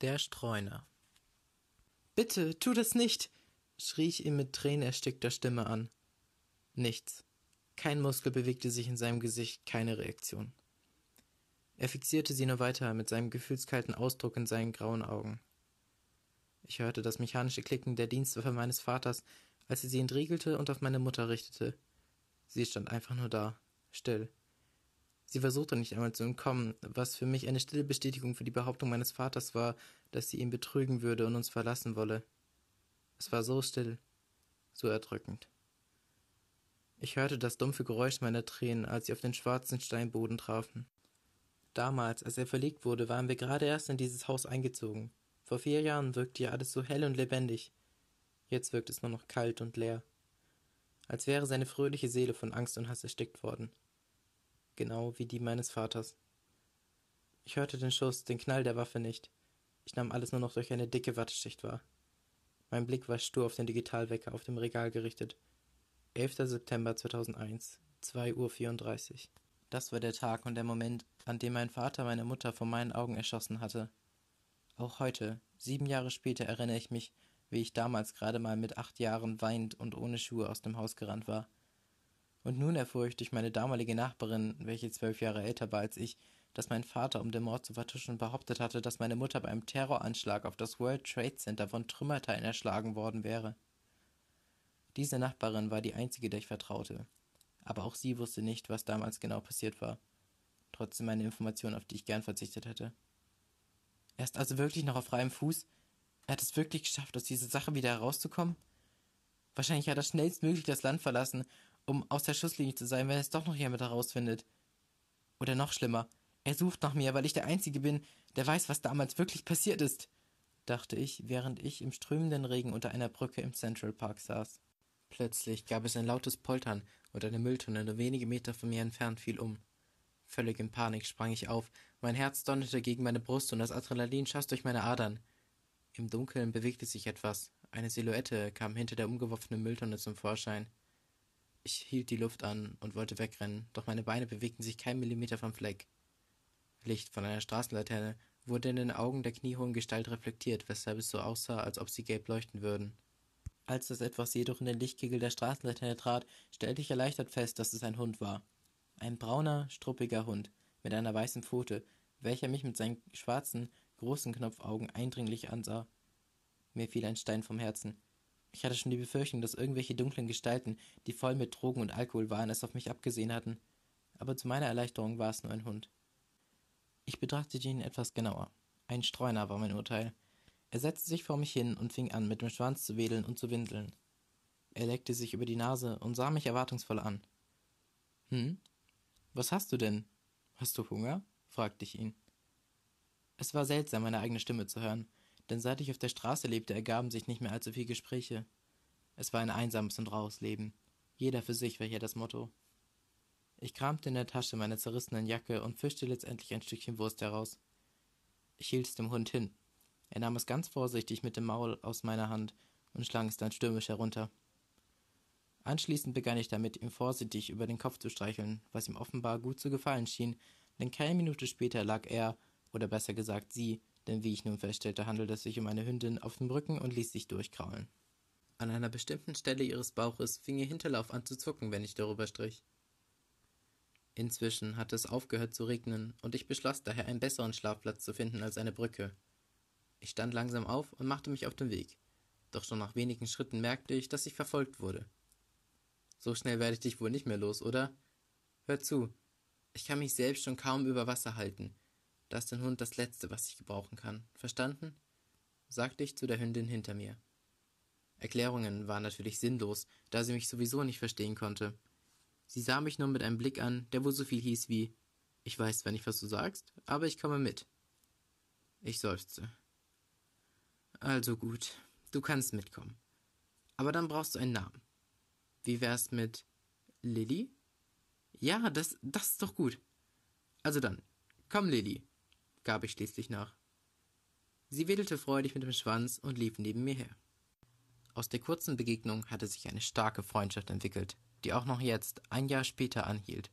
Der Streuner. Bitte, tu das nicht! schrie ich ihn mit tränenerstickter Stimme an. Nichts. Kein Muskel bewegte sich in seinem Gesicht, keine Reaktion. Er fixierte sie nur weiter mit seinem gefühlskalten Ausdruck in seinen grauen Augen. Ich hörte das mechanische Klicken der Dienstwaffe meines Vaters, als er sie entriegelte und auf meine Mutter richtete. Sie stand einfach nur da, still. Sie versuchte nicht einmal zu entkommen, was für mich eine stille Bestätigung für die Behauptung meines Vaters war, dass sie ihn betrügen würde und uns verlassen wolle. Es war so still, so erdrückend. Ich hörte das dumpfe Geräusch meiner Tränen, als sie auf den schwarzen Steinboden trafen. Damals, als er verlegt wurde, waren wir gerade erst in dieses Haus eingezogen. Vor vier Jahren wirkte ja alles so hell und lebendig. Jetzt wirkt es nur noch kalt und leer. Als wäre seine fröhliche Seele von Angst und Hass erstickt worden genau wie die meines Vaters. Ich hörte den Schuss, den Knall der Waffe nicht. Ich nahm alles nur noch durch eine dicke Watteschicht wahr. Mein Blick war stur auf den Digitalwecker auf dem Regal gerichtet. 11. September 2001, 2.34 Uhr. Das war der Tag und der Moment, an dem mein Vater meine Mutter vor meinen Augen erschossen hatte. Auch heute, sieben Jahre später, erinnere ich mich, wie ich damals gerade mal mit acht Jahren weinend und ohne Schuhe aus dem Haus gerannt war. Und nun erfuhr ich durch meine damalige Nachbarin, welche zwölf Jahre älter war als ich, dass mein Vater, um den Mord zu vertuschen, behauptet hatte, dass meine Mutter beim Terroranschlag auf das World Trade Center von Trümmerteilen erschlagen worden wäre. Diese Nachbarin war die einzige, der ich vertraute. Aber auch sie wusste nicht, was damals genau passiert war. Trotzdem eine Information, auf die ich gern verzichtet hätte. Er ist also wirklich noch auf freiem Fuß? Er hat es wirklich geschafft, aus dieser Sache wieder herauszukommen? Wahrscheinlich hat er schnellstmöglich das Land verlassen um aus der Schusslinie zu sein, wenn es doch noch jemand herausfindet. Oder noch schlimmer, er sucht nach mir, weil ich der Einzige bin, der weiß, was damals wirklich passiert ist, dachte ich, während ich im strömenden Regen unter einer Brücke im Central Park saß. Plötzlich gab es ein lautes Poltern und eine Mülltonne nur wenige Meter von mir entfernt fiel um. Völlig in Panik sprang ich auf, mein Herz donnerte gegen meine Brust und das Adrenalin schoss durch meine Adern. Im Dunkeln bewegte sich etwas, eine Silhouette kam hinter der umgeworfenen Mülltonne zum Vorschein. Ich hielt die Luft an und wollte wegrennen, doch meine Beine bewegten sich keinen Millimeter vom Fleck. Licht von einer Straßenlaterne wurde in den Augen der kniehohen Gestalt reflektiert, weshalb es so aussah, als ob sie gelb leuchten würden. Als das etwas jedoch in den Lichtkegel der Straßenlaterne trat, stellte ich erleichtert fest, dass es ein Hund war. Ein brauner, struppiger Hund mit einer weißen Pfote, welcher mich mit seinen schwarzen, großen Knopfaugen eindringlich ansah. Mir fiel ein Stein vom Herzen. Ich hatte schon die Befürchtung, dass irgendwelche dunklen Gestalten, die voll mit Drogen und Alkohol waren, es auf mich abgesehen hatten. Aber zu meiner Erleichterung war es nur ein Hund. Ich betrachtete ihn etwas genauer. Ein Streuner war mein Urteil. Er setzte sich vor mich hin und fing an, mit dem Schwanz zu wedeln und zu winseln. Er leckte sich über die Nase und sah mich erwartungsvoll an. Hm? Was hast du denn? Hast du Hunger? fragte ich ihn. Es war seltsam, meine eigene Stimme zu hören denn seit ich auf der Straße lebte, ergaben sich nicht mehr allzu viele Gespräche. Es war ein einsames und raues Leben. Jeder für sich war hier das Motto. Ich kramte in der Tasche meiner zerrissenen Jacke und fischte letztendlich ein Stückchen Wurst heraus. Ich hielt es dem Hund hin. Er nahm es ganz vorsichtig mit dem Maul aus meiner Hand und schlang es dann stürmisch herunter. Anschließend begann ich damit, ihm vorsichtig über den Kopf zu streicheln, was ihm offenbar gut zu gefallen schien, denn keine Minute später lag er, oder besser gesagt sie, denn wie ich nun feststellte, handelt es sich um eine Hündin auf dem Rücken und ließ sich durchkraulen. An einer bestimmten Stelle ihres Bauches fing ihr Hinterlauf an zu zucken, wenn ich darüber strich. Inzwischen hatte es aufgehört zu regnen, und ich beschloss daher, einen besseren Schlafplatz zu finden als eine Brücke. Ich stand langsam auf und machte mich auf den Weg, doch schon nach wenigen Schritten merkte ich, dass ich verfolgt wurde. So schnell werde ich dich wohl nicht mehr los, oder? Hör zu, ich kann mich selbst schon kaum über Wasser halten, da ist dein Hund das Letzte, was ich gebrauchen kann. Verstanden? sagte ich zu der Hündin hinter mir. Erklärungen waren natürlich sinnlos, da sie mich sowieso nicht verstehen konnte. Sie sah mich nur mit einem Blick an, der wohl so viel hieß wie Ich weiß zwar nicht, was du sagst, aber ich komme mit. Ich seufzte. Also gut, du kannst mitkommen. Aber dann brauchst du einen Namen. Wie wär's mit Lilly? Ja, das, das ist doch gut. Also dann, komm, Lilly, gab ich schließlich nach. Sie wedelte freudig mit dem Schwanz und lief neben mir her. Aus der kurzen Begegnung hatte sich eine starke Freundschaft entwickelt, die auch noch jetzt, ein Jahr später, anhielt.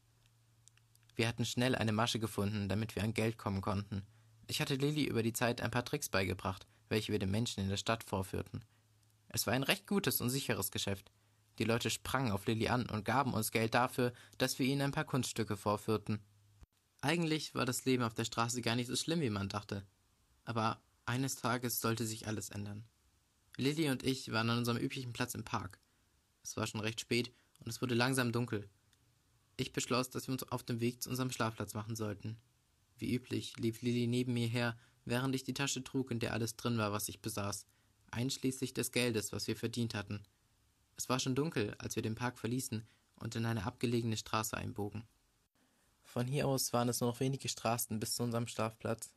Wir hatten schnell eine Masche gefunden, damit wir an Geld kommen konnten. Ich hatte Lilly über die Zeit ein paar Tricks beigebracht, welche wir den Menschen in der Stadt vorführten. Es war ein recht gutes und sicheres Geschäft. Die Leute sprangen auf Lilly an und gaben uns Geld dafür, dass wir ihnen ein paar Kunststücke vorführten. Eigentlich war das Leben auf der Straße gar nicht so schlimm, wie man dachte. Aber eines Tages sollte sich alles ändern. Lilly und ich waren an unserem üblichen Platz im Park. Es war schon recht spät und es wurde langsam dunkel. Ich beschloss, dass wir uns auf dem Weg zu unserem Schlafplatz machen sollten. Wie üblich lief Lilly neben mir her, während ich die Tasche trug, in der alles drin war, was ich besaß, einschließlich des Geldes, was wir verdient hatten. Es war schon dunkel, als wir den Park verließen und in eine abgelegene Straße einbogen. Von hier aus waren es nur noch wenige Straßen bis zu unserem Schlafplatz.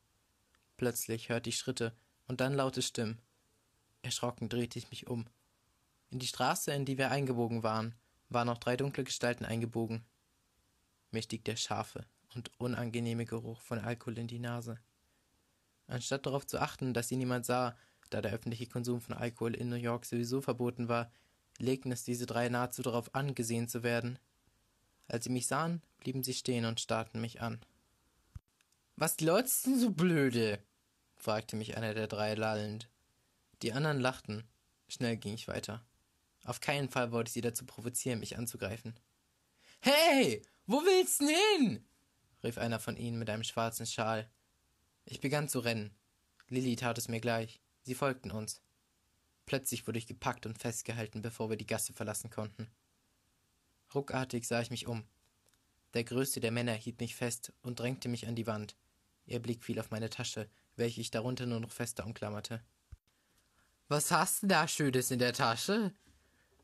Plötzlich hörte ich Schritte und dann laute Stimmen. Erschrocken drehte ich mich um. In die Straße, in die wir eingebogen waren, waren noch drei dunkle Gestalten eingebogen. Mir stieg der scharfe und unangenehme Geruch von Alkohol in die Nase. Anstatt darauf zu achten, dass sie niemand sah, da der öffentliche Konsum von Alkohol in New York sowieso verboten war, legten es diese drei nahezu darauf an, gesehen zu werden. Als sie mich sahen, blieben sie stehen und starrten mich an. Was läutst denn so blöde? fragte mich einer der drei lallend. Die anderen lachten. Schnell ging ich weiter. Auf keinen Fall wollte ich sie dazu provozieren, mich anzugreifen. Hey, wo willst du hin? rief einer von ihnen mit einem schwarzen Schal. Ich begann zu rennen. Lilly tat es mir gleich. Sie folgten uns. Plötzlich wurde ich gepackt und festgehalten, bevor wir die Gasse verlassen konnten. Ruckartig sah ich mich um. Der größte der Männer hielt mich fest und drängte mich an die Wand. Ihr Blick fiel auf meine Tasche, welche ich darunter nur noch fester umklammerte. Was hast du da Schönes in der Tasche?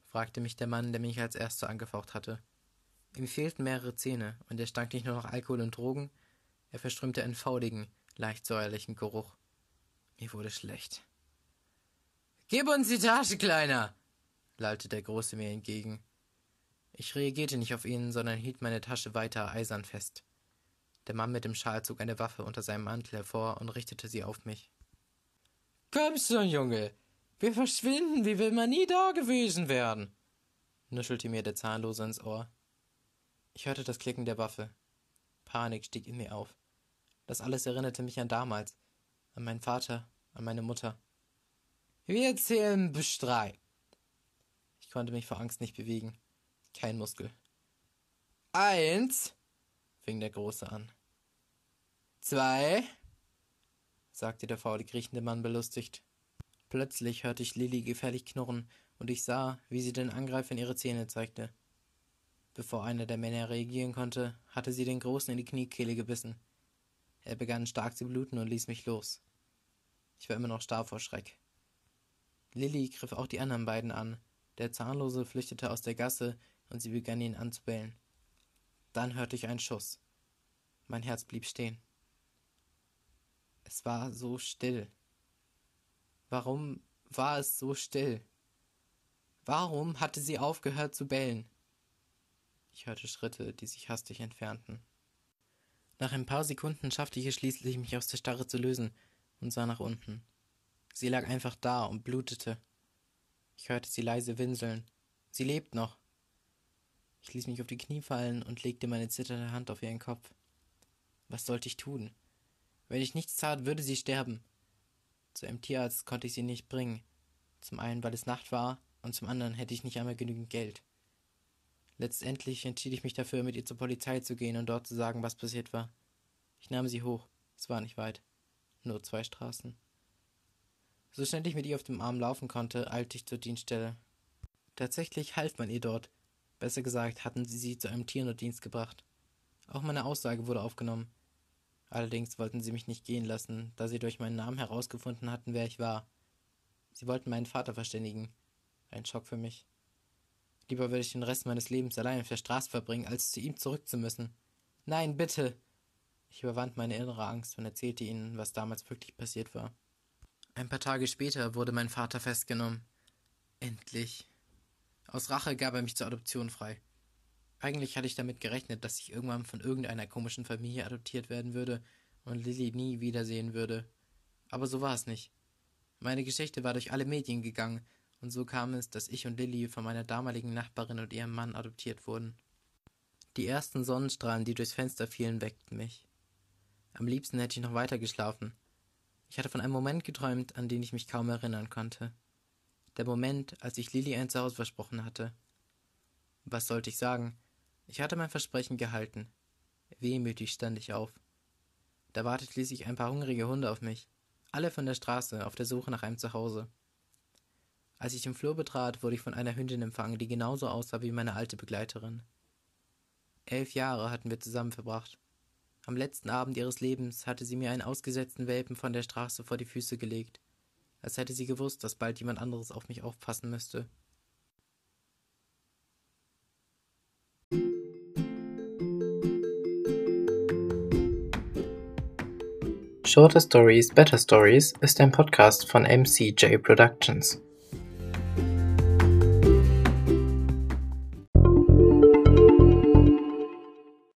fragte mich der Mann, der mich als erster angefaucht hatte. Ihm fehlten mehrere Zähne, und er stank nicht nur nach Alkohol und Drogen, er verströmte einen fauligen, leicht säuerlichen Geruch. Mir wurde schlecht. Gib uns die Tasche, Kleiner! lallte der Große mir entgegen. Ich reagierte nicht auf ihn, sondern hielt meine Tasche weiter eisern fest. Der Mann mit dem Schal zog eine Waffe unter seinem Mantel hervor und richtete sie auf mich. Komm schon, Junge! Wir verschwinden, wie will man nie da gewesen werden! nuschelte mir der Zahnlose ins Ohr. Ich hörte das Klicken der Waffe. Panik stieg in mir auf. Das alles erinnerte mich an damals, an meinen Vater, an meine Mutter. Wir zählen bis drei. Ich konnte mich vor Angst nicht bewegen. Kein Muskel. Eins, fing der Große an. Zwei, sagte der faulig riechende Mann belustigt. Plötzlich hörte ich Lilly gefährlich knurren und ich sah, wie sie den Angreifern ihre Zähne zeigte. Bevor einer der Männer reagieren konnte, hatte sie den Großen in die Kniekehle gebissen. Er begann stark zu bluten und ließ mich los. Ich war immer noch starr vor Schreck. Lilly griff auch die anderen beiden an. Der Zahnlose flüchtete aus der Gasse und sie begann ihn anzubellen. Dann hörte ich einen Schuss. Mein Herz blieb stehen. Es war so still. Warum war es so still? Warum hatte sie aufgehört zu bellen? Ich hörte Schritte, die sich hastig entfernten. Nach ein paar Sekunden schaffte ich es schließlich, mich aus der Starre zu lösen und sah nach unten. Sie lag einfach da und blutete. Ich hörte sie leise winseln. Sie lebt noch. Ich ließ mich auf die Knie fallen und legte meine zitternde Hand auf ihren Kopf. Was sollte ich tun? Wenn ich nichts tat, würde sie sterben. Zu einem Tierarzt konnte ich sie nicht bringen. Zum einen, weil es Nacht war, und zum anderen hätte ich nicht einmal genügend Geld. Letztendlich entschied ich mich dafür, mit ihr zur Polizei zu gehen und dort zu sagen, was passiert war. Ich nahm sie hoch. Es war nicht weit. Nur zwei Straßen. So schnell ich mit ihr auf dem Arm laufen konnte, eilte ich zur Dienststelle. Tatsächlich half man ihr dort. Besser gesagt, hatten sie sie zu einem Tiernotdienst gebracht. Auch meine Aussage wurde aufgenommen. Allerdings wollten sie mich nicht gehen lassen, da sie durch meinen Namen herausgefunden hatten, wer ich war. Sie wollten meinen Vater verständigen. Ein Schock für mich. Lieber würde ich den Rest meines Lebens allein auf der Straße verbringen, als zu ihm zurück zu müssen. Nein, bitte! Ich überwand meine innere Angst und erzählte ihnen, was damals wirklich passiert war. Ein paar Tage später wurde mein Vater festgenommen. Endlich. Aus Rache gab er mich zur Adoption frei. Eigentlich hatte ich damit gerechnet, dass ich irgendwann von irgendeiner komischen Familie adoptiert werden würde und Lilly nie wiedersehen würde. Aber so war es nicht. Meine Geschichte war durch alle Medien gegangen, und so kam es, dass ich und Lilly von meiner damaligen Nachbarin und ihrem Mann adoptiert wurden. Die ersten Sonnenstrahlen, die durchs Fenster fielen, weckten mich. Am liebsten hätte ich noch weiter geschlafen. Ich hatte von einem Moment geträumt, an den ich mich kaum erinnern konnte. Der Moment, als ich Lilly ein Zuhause versprochen hatte. Was sollte ich sagen? Ich hatte mein Versprechen gehalten. Wehmütig stand ich auf. Da warteten schließlich ein paar hungrige Hunde auf mich, alle von der Straße, auf der Suche nach einem Zuhause. Als ich den Flur betrat, wurde ich von einer Hündin empfangen, die genauso aussah wie meine alte Begleiterin. Elf Jahre hatten wir zusammen verbracht. Am letzten Abend ihres Lebens hatte sie mir einen ausgesetzten Welpen von der Straße vor die Füße gelegt, als hätte sie gewusst, dass bald jemand anderes auf mich aufpassen müsste. Shorter Stories, Better Stories ist ein Podcast von MCJ Productions.